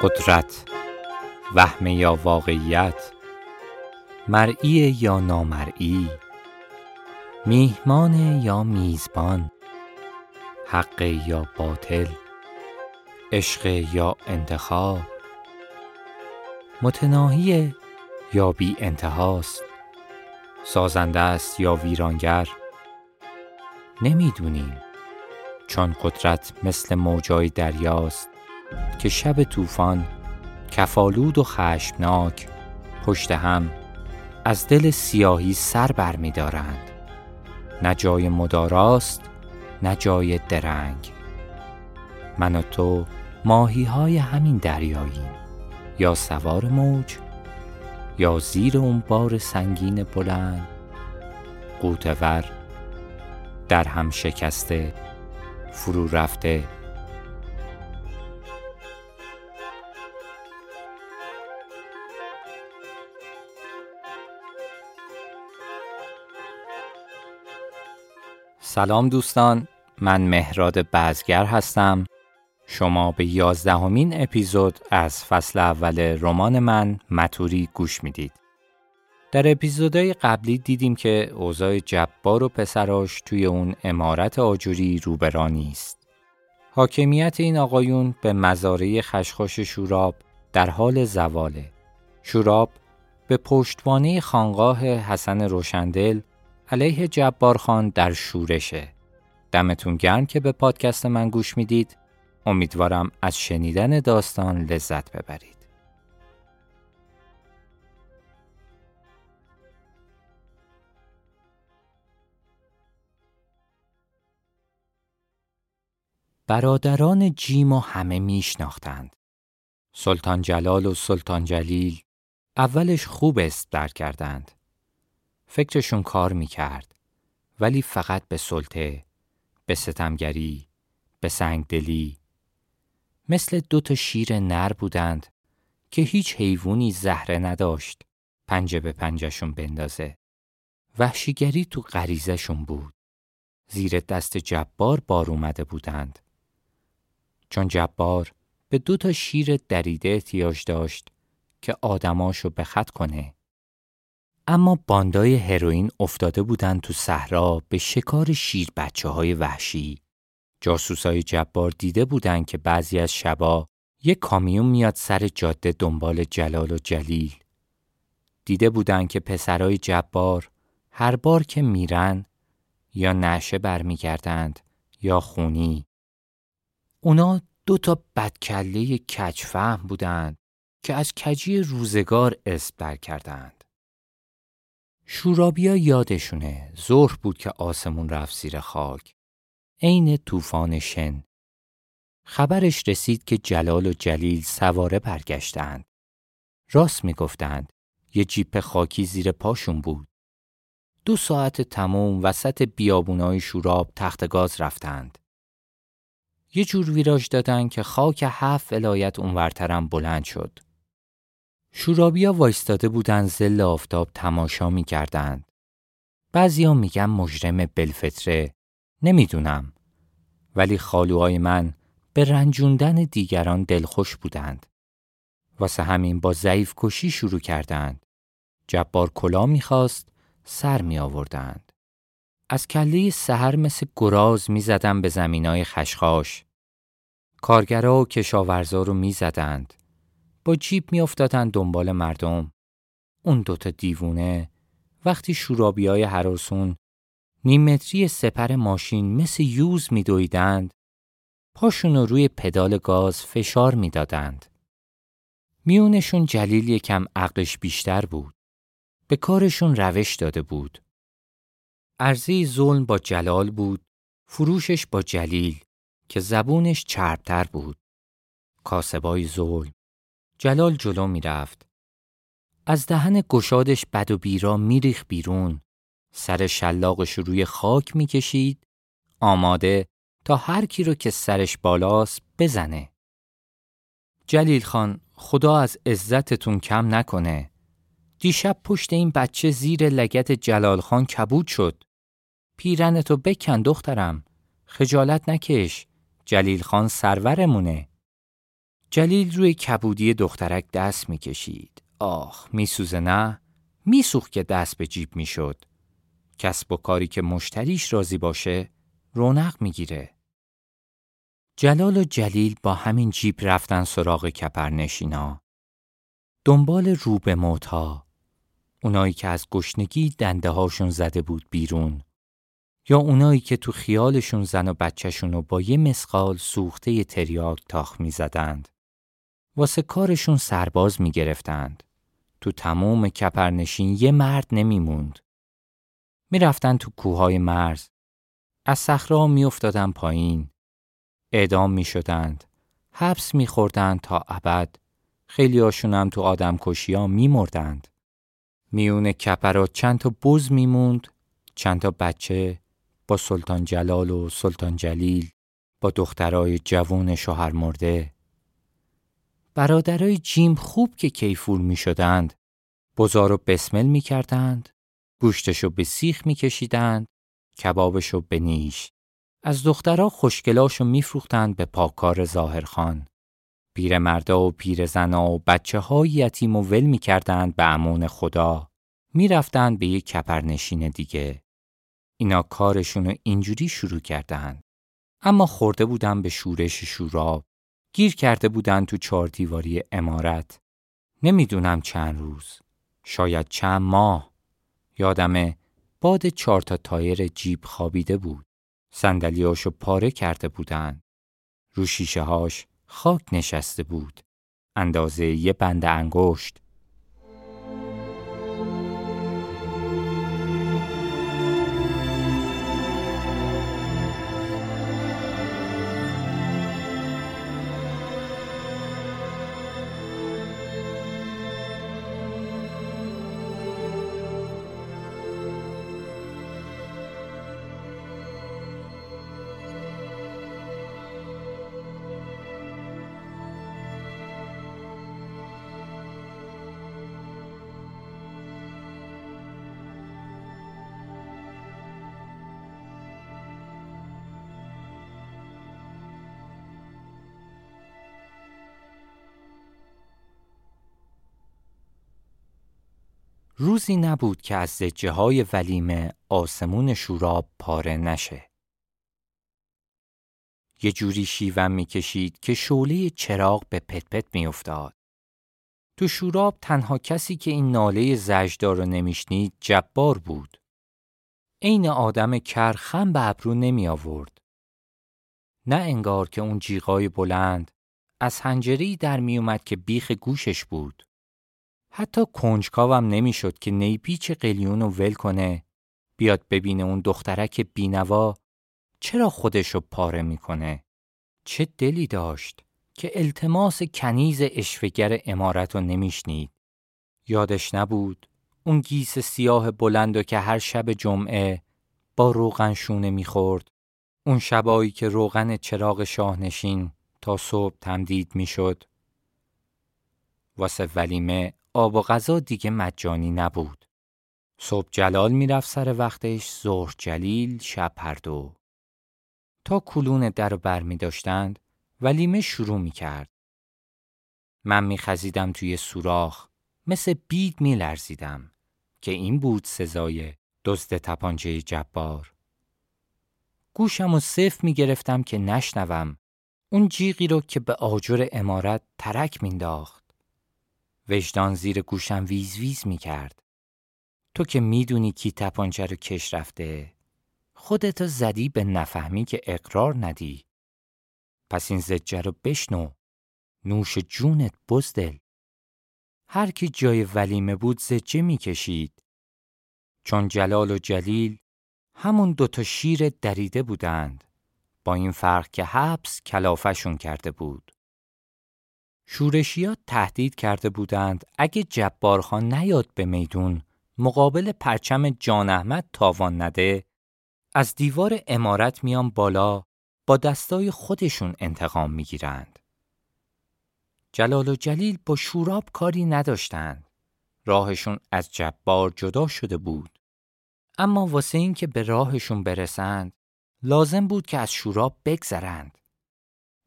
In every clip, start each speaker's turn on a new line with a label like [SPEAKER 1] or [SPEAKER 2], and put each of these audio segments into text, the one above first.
[SPEAKER 1] قدرت وهم یا واقعیت مرئی یا نامرئی میهمان یا میزبان. حق یا باطل عشق یا انتخاب متناهی یا بی انتهاست سازنده است یا ویرانگر نمی‌دونیم چون قدرت مثل موجای دریاست که شب طوفان کفالود و خشمناک پشت هم از دل سیاهی سر بر. نه جای مداراست نه جای درنگ. من و تو ماهی های همین دریاییم. یا سوار موج یا زیر اون بار سنگین بلند. قوتور در هم شکسته فرو رفته سلام دوستان من مهراد بزگر هستم. شما به یازدهمین اپیزود از فصل اول رمان من متوری گوش می‌دید. در اپیزودهای قبلی دیدیم که اوضاع جبار و پسراش توی اون امارت آجوری روبرا نیست. حاکمیت این آقایون به مزاره خشخاش شوراب در حال زواله. شوراب به پشتوانه خانقاه حسن روشندل علیه جبار خان در شورشه. دمتون گرم که به پادکست من گوش می‌دید. امیدوارم از شنیدن داستان لذت ببرید. برادران جیم و همه میشناختند. سلطان جلال و سلطان جلیل اولش خوب است در کردند. فکرشون کار می‌کرد ولی فقط به سلطه، به ستمگری، به سنگدلی مثل دو تا شیر نر بودند که هیچ حیوانی زهره نداشت پنجه به پنجهشون بندازه. وحشیگری تو غریزشون بود. زیر دست جبار بار اومده بودند. چون جبار به دو تا شیر دریده احتیاج داشت که آدماشو به خط کنه اما باندای هروئین افتاده بودند تو صحرا به شکار شیر بچه های وحشی. جاسوسای جبار دیده بودند که بعضی از شبا یک کامیون میاد سر جاده دنبال جلال و جلیل. دیده بودند که پسرای جبار هر بار که میرن یا نشه برمیگردند یا خونی. اونا دو تا بدکله کج فهم بودند که از کجی روزگار اسم کردند. شورابیا یادشونه. ظهر بود که آسمون رفت زیر خاک. عین طوفان شن. خبرش رسید که جلال و جلیل سواره برگشتند. راست می‌گفتند یه جیپ خاکی زیر پاشون بود. دو ساعت تموم وسط بیابونای شوراب تخت گاز رفتند. یه جور ویراج دادن که خاک هفت ولایت اونورترم بلند شد. شورابیا وایستاده بودن زل آفتاب تماشا می کردند. بعضیا میگن مجرم بلفتره نمی‌دونم ولی خالوهای من به رنجوندن دیگران دلخوش بودند. واسه همین با ضعیف کشی شروع کردند. جبار کلا می‌خواست سر می آوردند. از کله سهر مثل گراز می زدن به زمینای خشخاش. کارگرا و کشاورزا رو می زدند. با جیب میافتادن دنبال مردم. اون دوتا دیوونه وقتی شورابی های حراسون نیمتری سپر ماشین مثل یوز میدویدند پاشون رو روی پدال گاز فشار می‌دادند. میونشون جلیل یکم عقلش بیشتر بود. به کارشون روش داده بود. ارزی ظلم با جلال بود، فروشش با جلیل که زبونش چربتر بود. کاسبای ظلم جلال جلو می رفت. از دهن گشادش بد و بیرا میریخ بیرون. سر شلاقش روی خاک می‌کشید. آماده تا هر کی رو که سرش بالاست بزنه. جلیل خان خدا از عزتتون کم نکنه. دیشب پشت این بچه زیر لگت جلال خان کبود شد. پیرنتو بکن دخترم. خجالت نکش. جلیل خان سرورمونه. جلیل روی کبودی دخترک دست می‌کشید. آخ میسوزه نه؟ میسوخ که دست به جیب می‌شد. کسب و کاری که مشتریش راضی باشه رونق می‌گیره. جلال و جلیل با همین جیب رفتن سراغ کپرنشینا. دنبال رو به موتا. اونایی که از گشنگی دنده هاشون زده بود بیرون. یا اونایی که تو خیالشون زن و بچهشون رو با یه مسقال سوخته تریاک تاخ می زدند. واسه کارشون سرباز می گرفتند. تو تموم کپرنشین یه مرد نمیموند. رفتن تو کوههای مرز. از صخره می افتادن پایین. اعدام می شدند. حبس می خوردند تا ابد. خیلی هاشون هم تو آدم کشی ها می مردند. میون کپرا چند تا بز میموند چند تا بچه با سلطان جلال و سلطان جلیل با دخترای جوون شوهر مرده برادرای جیم خوب که کیفور می شدند بزارو بسمل می کردند گوشتشو به سیخ می کشیدند کبابشو به نیش از دخترها خوشگلاشو میفروختند به پاکار ظاهرخان. مردا و زنا و بچه های یتیم و ول می‌کردند به امون خدا. می‌رفتند به یک کپرنشین دیگه. اینا کارشون اینجوری شروع کردند. اما خورده بودن به شورش شوراب. گیر کرده بودن تو چهار دیواری امارت. نمی‌دونم چند روز. شاید چند ماه. یادمه باد چهار تا تایر جیب خوابیده بود. سندلیاشو پاره کرده بودن. رو شیشه هاش خاک نشسته بود. اندازه یه بند انگشت. روزی نبود که از زجه های ولیمه آسمون شوراب پاره نشه. یه جوری شیون می‌کشید که شعله چراغ به پت پت میافتاد. تو شوراب تنها کسی که این ناله زجدار رو نمیشنید جبار بود. عین آدم کر خم به ابرو نمی آورد. نه انگار که اون جیغای بلند از هنجری در میومد که بیخ گوشش بود. حتی کنجکاوم نمی‌شد که نیپیچ قلیون رو ول کنه. بیاد ببینه اون دخترک بینوا چرا خودشو پاره می‌کنه. چه دلی داشت که التماس کنیز اشفگر امارت رو نمیشنید. یادش نبود اون گیس سیاه بلند و که هر شب جمعه با روغن شونه می‌خورد. اون شبایی که روغن چراغ شاهنشین تا صبح تمدید می‌شد. واسه ولیمه آب و غذا دیگه مجانی نبود. صبح جلال می‌رفت سر وقتش ظهر جلیل شب هر دو. تا کلون در بر می داشتند ولیمه شروع می کرد. من می خزیدم توی سوراخ مثل بید می لرزیدم که این بود سزای دزد تپانچه جبار. گوشم و صف می گرفتم که نشنوم اون جیغی رو که به آجر امارت ترک مینداخت. وجدان زیر گوشم ویز ویز می کرد. تو که می‌دونی کی تپانچه رو کش رفته خودتو زدی به نفهمی که اقرار ندی. پس این زجه رو بشنو. نوش جونت بزدل. هر کی جای ولیمه بود زجه می‌کشید. چون جلال و جلیل همون دوتا شیر دریده بودند. با این فرق که حبس کلافشون کرده بود. شورشیات تهدید کرده بودند اگه جبارخان نیاد به میدون مقابل پرچم جان احمد تاوان نده از دیوار امارت میان بالا با دستای خودشون انتقام می‌گیرند. جلال و جلیل با شوراب کاری نداشتند. راهشون از جبار جدا شده بود. اما واسه این که به راهشون برسند لازم بود که از شوراب بگذرند.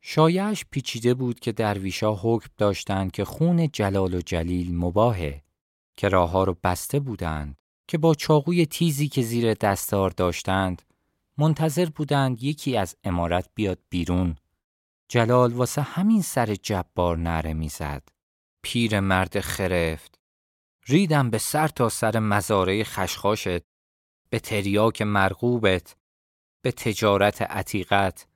[SPEAKER 1] شایعش پیچیده بود که درویشا حکم داشتند که خون جلال و جلیل مباهه که راه رو بسته بودند که با چاقوی تیزی که زیر دستار داشتند منتظر بودند یکی از امارت بیاد بیرون. جلال واسه همین سر جبار نره می‌زد. پیر مرد خرفت. ریدم به سر تا سر مزاره خشخاشت. به تریاک مرغوبت. به تجارت عتیقت.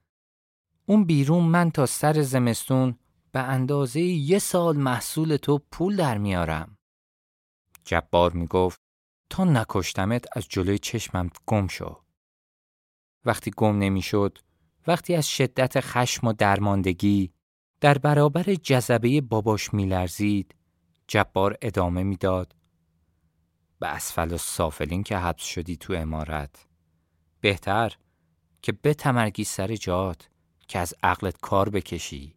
[SPEAKER 1] اون بیرون من تا سر زمستون به اندازه یه سال محصول تو پول در میارم. جبار می‌گفت تا نکشتمت از جلوی چشمم گم شو. وقتی گم نمی‌شد وقتی از شدت خشم و درماندگی در برابر جذبه باباش میلرزید جبار ادامه می‌داد. به اسفل و سافلین که حبس شدی تو امارت. بهتر که به تمرگی سر جات. که از عقلت کار بکشی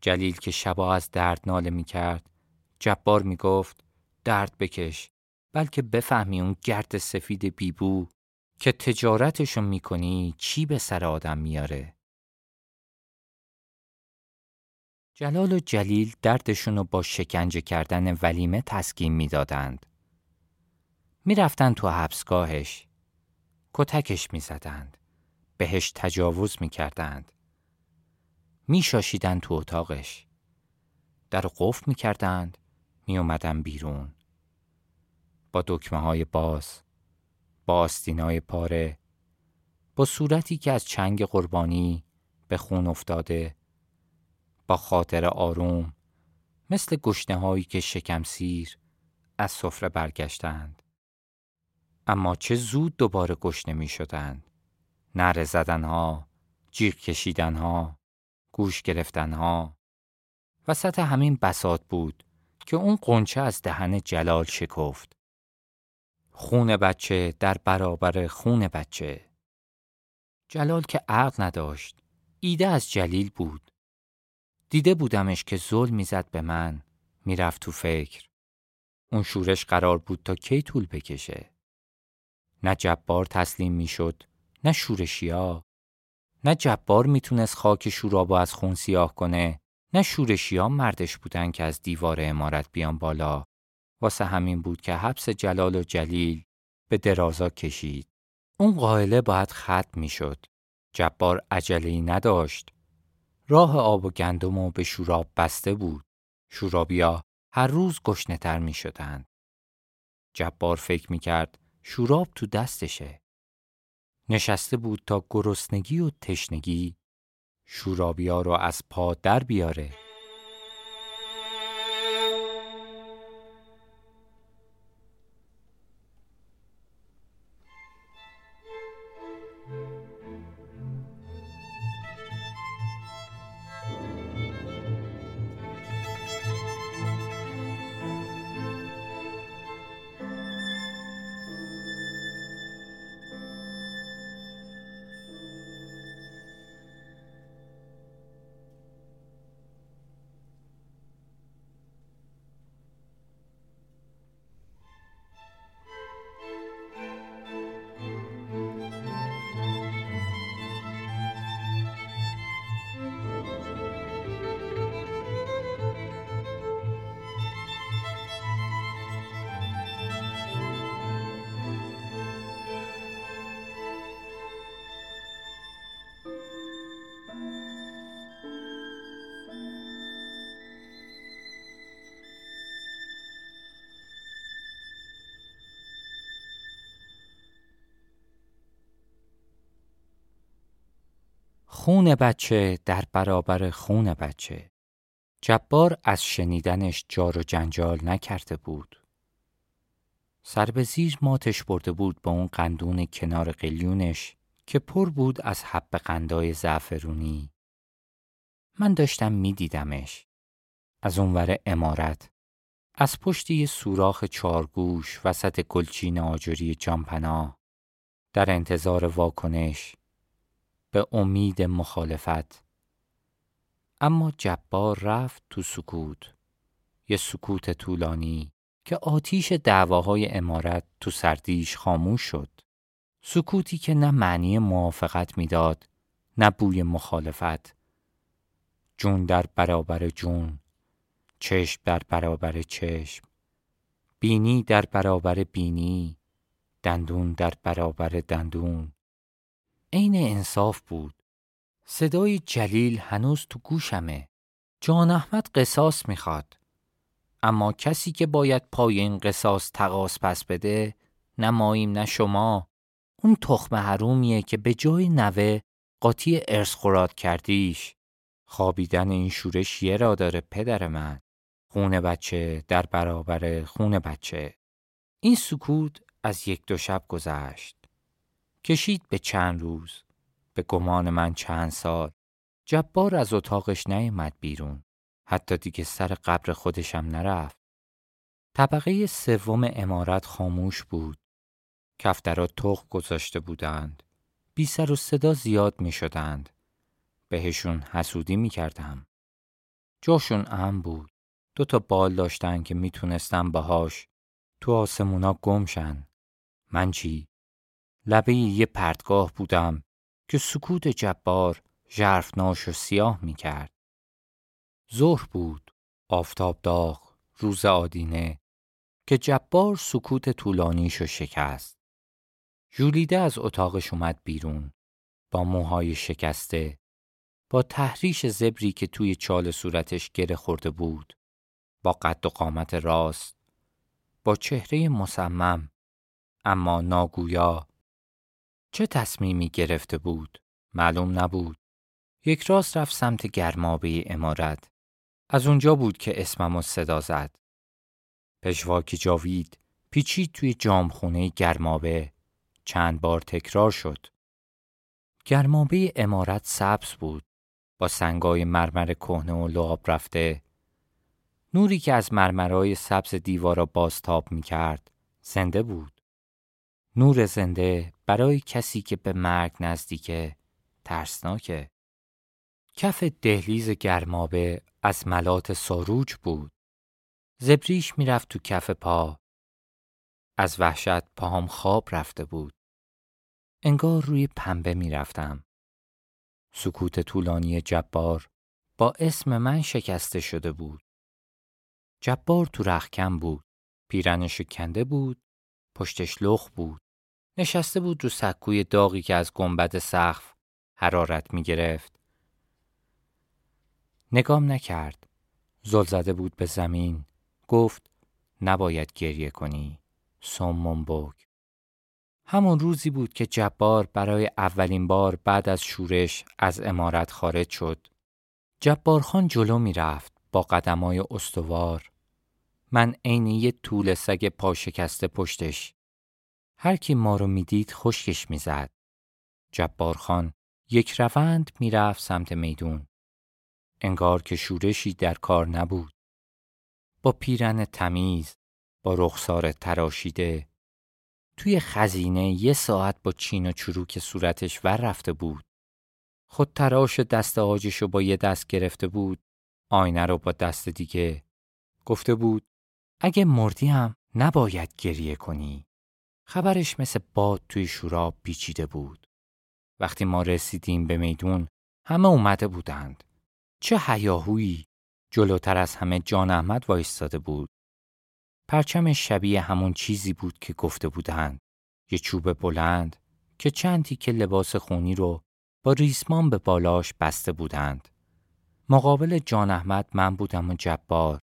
[SPEAKER 1] جلیل که شبا از درد ناله می کرد جبار می گفت درد بکش بلکه بفهمی اون گرد سفید بیبو که تجارتشو می‌کنی چی به سر آدم میاره جلال و جلیل دردشونو با شکنجه کردن ولیمه تسکین می‌دادند. می‌رفتن تو حبسگاهش. کتکش می‌زدند. بهش تجاوز می‌کردند. میشاشیدن تو اتاقش. در قفل می‌کردند. میومدن بیرون. با دکمه های باز. با آستینای پاره. با صورتی که از چنگ قربانی به خون افتاده با خاطر آروم مثل گشنه هایی که شکم سیر از سفره برگشتند. اما چه زود دوباره گشنه می شدند. نره زدنها، جیغ کشیدنها، گوش گرفتنها. وسط همین بسات بود که اون قنچه از دهن جلال شکفت. خون بچه در برابر خون بچه. جلال که عقل نداشت. ایده از جلیل بود. دیده بودمش که ظلم می‌زد به من می‌رفت تو فکر اون شورش قرار بود تا کی طول بکشه نه جبار تسلیم می‌شد نه شورشیا نه جبار می‌تونست خاک شورابو از خون سیاه کنه نه شورشیا مردش بودن که از دیوار امارت بیان بالا واسه همین بود که حبس جلال و جلیل به درازا کشید اون قائله باید ختم می‌شد جبار عجله نداشت راه آب و گندم و به شوراب بسته بود. شورابیا هر روز گشنه تر می شدند. جبار فکر می کرد شوراب تو دستشه. نشسته بود تا گرسنگی و تشنگی شورابیا رو از پا در بیاره. خون بچه در برابر خون بچه. جبار از شنیدنش جار و جنجال نکرده بود. سر به زیر ماتش برده بود با اون قندون کنار قلیونش که پر بود از حب قندای زعفرونی. من داشتم میدیدمش. از اونور امارت. از پشت یه سوراخ چارگوش وسط گلچین آجری جانپناه. در انتظار واکنش به امید مخالفت. اما جبار رفت تو سکوت یه سکوت طولانی که آتیش دعواهای امارت تو سردیش خاموش شد. سکوتی که نه معنی موافقت می‌داد نه بوی مخالفت. جون در برابر جون چشم در برابر چشم. بینی در برابر بینی دندون در برابر دندون. عین انصاف بود. صدای جلیل هنوز تو گوشمه. جان احمد قصاص می‌خواد. اما کسی که باید پای این قصاص تقاس پس بده نه ماییم نه شما. اون تخم حرومیه که به جای نوه قاطی ارث خوراد کردیش. خوابیدن این شورش یه را داره پدر من. خون بچه در برابر خون بچه. این سکوت از یک دو شب گذشت. کشید به چند روز. به گمان من چند سال. جبار از اتاقش نیامد بیرون. حتی دیگه سر قبر خودشم نرفت. طبقه سوم امارت خاموش بود. کفترا تخ گذاشته بودند. بی سر و صدا زیاد می شدند. بهشون حسودی می کردم. جاشون اهم بود. دو تا بال داشتن که می‌تونستم باهاش تو آسمونا گمشن من چی؟ لبه یه پرتگاه بودم که سکوت جبار ژرفناش و سیاه می کرد. ظهر بود، آفتاب داغ، روز آدینه که جبار سکوت طولانیشو شکست. جولیده از اتاقش اومد بیرون با موهای شکسته با تحریش زبری که توی چال صورتش گره خورده بود با قد و قامت راست با چهره مصمم اما ناگویا چه تصمیمی گرفته بود؟ معلوم نبود. یک راست رفت سمت گرمابه امارت. از اونجا بود که اسمم صدا زد. پشواکی جاوید پیچید توی جامخونه گرمابه. چند بار تکرار شد. گرمابه امارت سبز بود. با سنگای مرمر کهنه و لعاب رفته. نوری که از مرمرای سبز دیوارا بازتاب می کرد زنده بود. نور زنده برای کسی که به مرگ نزدیکه ترسناکه. کف دهلیز گرمابه از ملات ساروج بود. زبریش می‌رفت تو کف پا. از وحشت پاهم خواب رفته بود. انگار روی پنبه می‌رفتم. سکوت طولانی جبار با اسم من شکسته شده بود. جبار تو رخکم بود. پیرنش کنده بود. پشتش لخ بود. نشسته بود رو سکوی داغی که از گنبد سقف حرارت می گرفت. نگام نکرد. زل زده بود به زمین. گفت نباید گریه کنی. سومون بک. همون روزی بود که جبار برای اولین بار بعد از شورش از امارت خارج شد. جبار خان جلو می رفت با قدمای استوار. من عین یه طول سگ پا شکسته پشتش. هر کی ما رو می‌دید خشکش می‌زد. جبار خان یک روند می‌رفت سمت میدون. انگار که شورشی در کار نبود. با پیرن تمیز، با رخسار تراشیده، توی خزینه یه ساعت با چین و چروک صورتش ور رفته بود. خود تراش دست آجش رو با یه دست گرفته بود، آینه رو با دست دیگه. گفته بود اگه مردی هم نباید گریه کنی. خبرش مثل باد توی شوراب پیچیده بود. وقتی ما رسیدیم به میدون همه اومده بودند. چه حیاهویی جلوتر از همه جان احمد وایستاده بود. پرچم شبیه همون چیزی بود که گفته بودند. یه چوب بلند که چندی که لباس خونی رو با ریسمان به بالاش بسته بودند. مقابل جان احمد من بودم و جبار.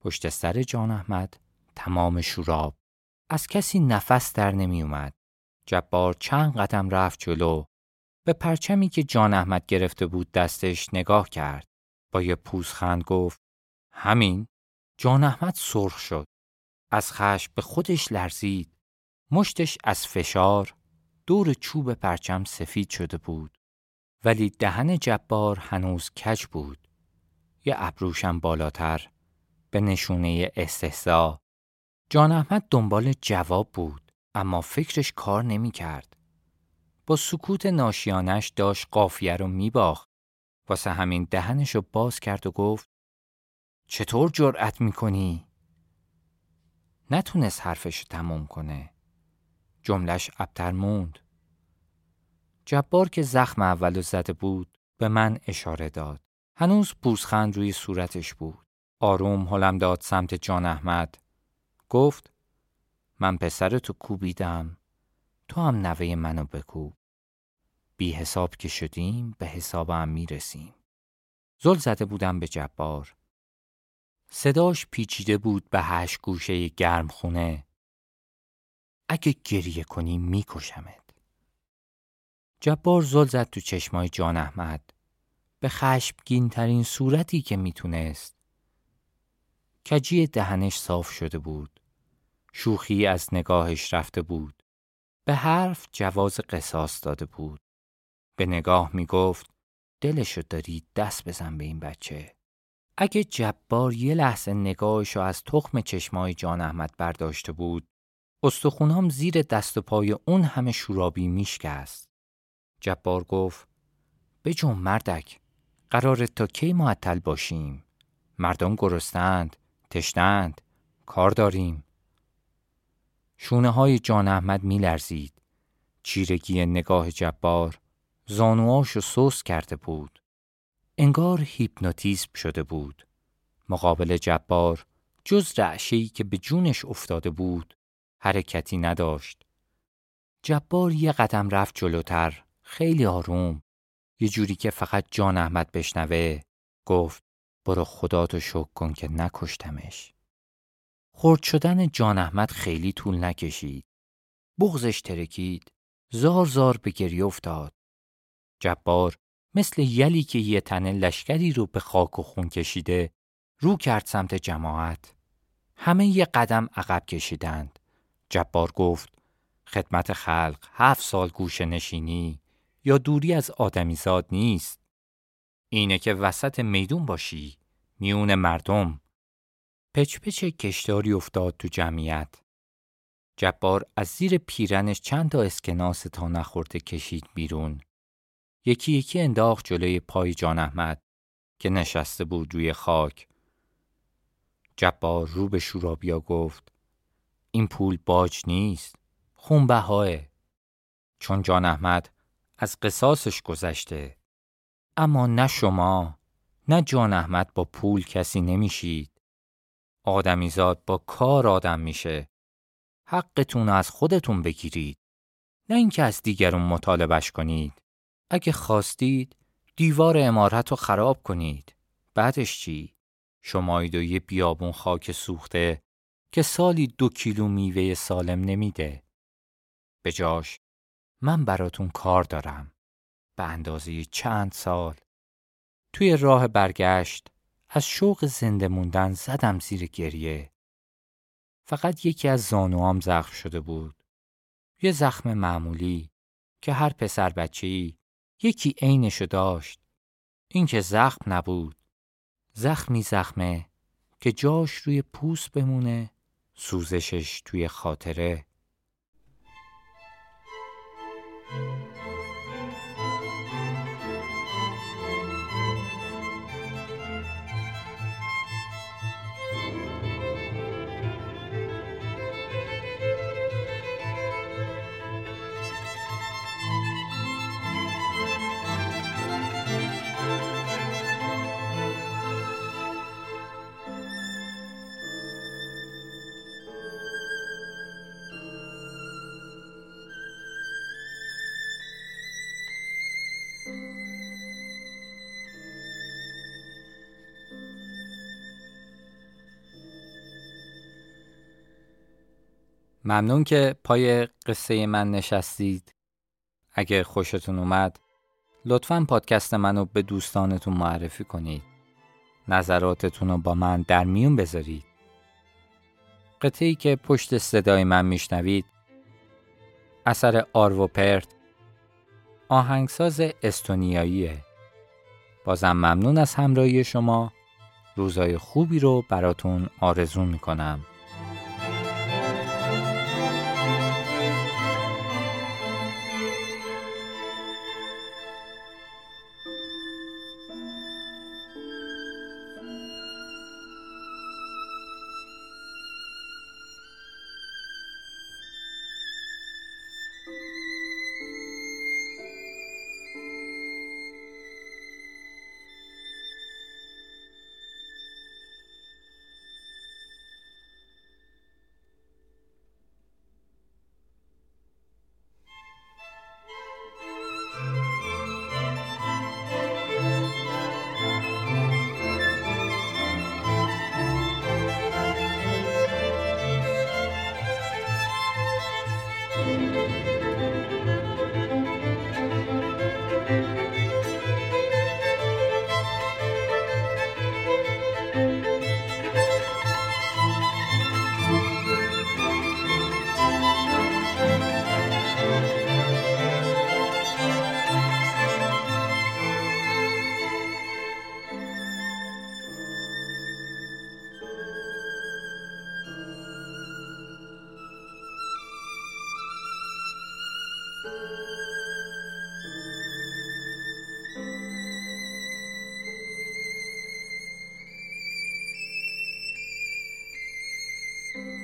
[SPEAKER 1] پشت سر جان احمد تمام شوراب. از کسی نفس در نمی اومد. جبار چند قدم رفت جلو به پرچمی که جان احمد گرفته بود دستش نگاه کرد. با یه پوزخند گفت همین جان احمد سرخ شد. از خشم به خودش لرزید. مشتش از فشار دور چوب پرچم سفید شده بود. ولی دهن جبار هنوز کج بود. یه ابروشم بالاتر به نشونه استحضا جان احمد دنبال جواب بود اما فکرش کار نمی کرد. با سکوت ناشیانش داشت قافیه رو میباخت. واسه همین دهنش رو باز کرد و گفت چطور جرأت می‌کنی؟ نتونست حرفش تموم کنه. جملش ابتر موند. جبار که زخم اولو زده بود به من اشاره داد. هنوز پوزخند روی صورتش بود. آروم حلم داد سمت جان احمد. گفت من پسر تو کوبیدم. تو هم نوه منو بکوب. بی حساب که شدیم به حسابم می‌رسیم. زل زده بودم به جبار. صداش پیچیده بود به هشت گوشه گرم خونه. اگه گریه کنی میکشمت. جبار زل زد تو چشمای جان احمد. به خشمگین ترین صورتی که می‌تونست. کجی دهنش صاف شده بود. شوخی از نگاهش رفته بود. به حرف جواز قصاص داده بود. به نگاه می‌گفت دلشو داری دست بزن به این بچه. اگه جبار یه لحظه نگاهشو از تخم چشمای جان احمد برداشته بود استخونام زیر دست و پای اون همه شورابی میشکست. جبار گفت بجون مردک قرار تا کی معطل باشیم مردم گرستند تشنند کار داریم شونه های جان احمد می لرزید چیرگی نگاه جبار زانواشو سوس کرده بود. انگار هیپنوتیزم شده بود. مقابل جبار جز رعشهی که به جونش افتاده بود حرکتی نداشت. جبار یه قدم رفت جلوتر خیلی آروم. یه جوری که فقط جان احمد بشنوه گفت برو خداتو شک کن که نکشتمش. خرد شدن جان احمد خیلی طول نکشید. بغزش ترکید. زار زار به گریه افتاد. جبار مثل یلی که یه تنه لشکری رو به خاک و خون کشیده رو کرد سمت جماعت. همه یه قدم عقب کشیدند. جبار گفت خدمت خلق هفت سال گوشه نشینی یا دوری از آدمیزاد نیست. اینه که وسط میدون باشی میون مردم. پچ پچ کشداری افتاد تو جمعیت. جبار از زیر پیرنش چند تا اسکناس تا نخورده کشید بیرون. یکی یکی انداخت جلوی پای جان احمد که نشسته بود روی خاک. جبار رو به شورابیا گفت این پول باج نیست خونبهاه. چون جان احمد از قصاصش گذشته. اما نه شما نه جان احمد با پول کسی نمیشید. آدمیزاد با کار آدم میشه. حقتون از خودتون بگیرید. نه اینکه از دیگرون مطالبش کنید. اگه خواستید دیوار امارت رو خراب کنید. بعدش چی؟ شمایید و یه بیابون خاک سوخته که سالی دو کیلو میوه سالم نمیده. به جاش من براتون کار دارم. به اندازه چند سال. توی راه برگشت از شوق زنده موندن زدم زیر گریه. فقط یکی از زانوام زخم شده بود. یه زخم معمولی که هر پسر بچه‌ای یکی عینشو داشت. این که زخم نبود. زخمی زخمه که جاش روی پوست بمونه سوزشش توی خاطره. ممنون که پای قصه من نشستید. اگه خوشتون اومد لطفا پادکست منو به دوستانتون معرفی کنید. نظراتتون رو با من در میون بذارید. قطعی که پشت صدای من میشنوید اثر آرو پرت آهنگساز استونیاییه. بازم ممنون از همراهی شما. روزای خوبی رو براتون آرزو می‌کنم. Bye.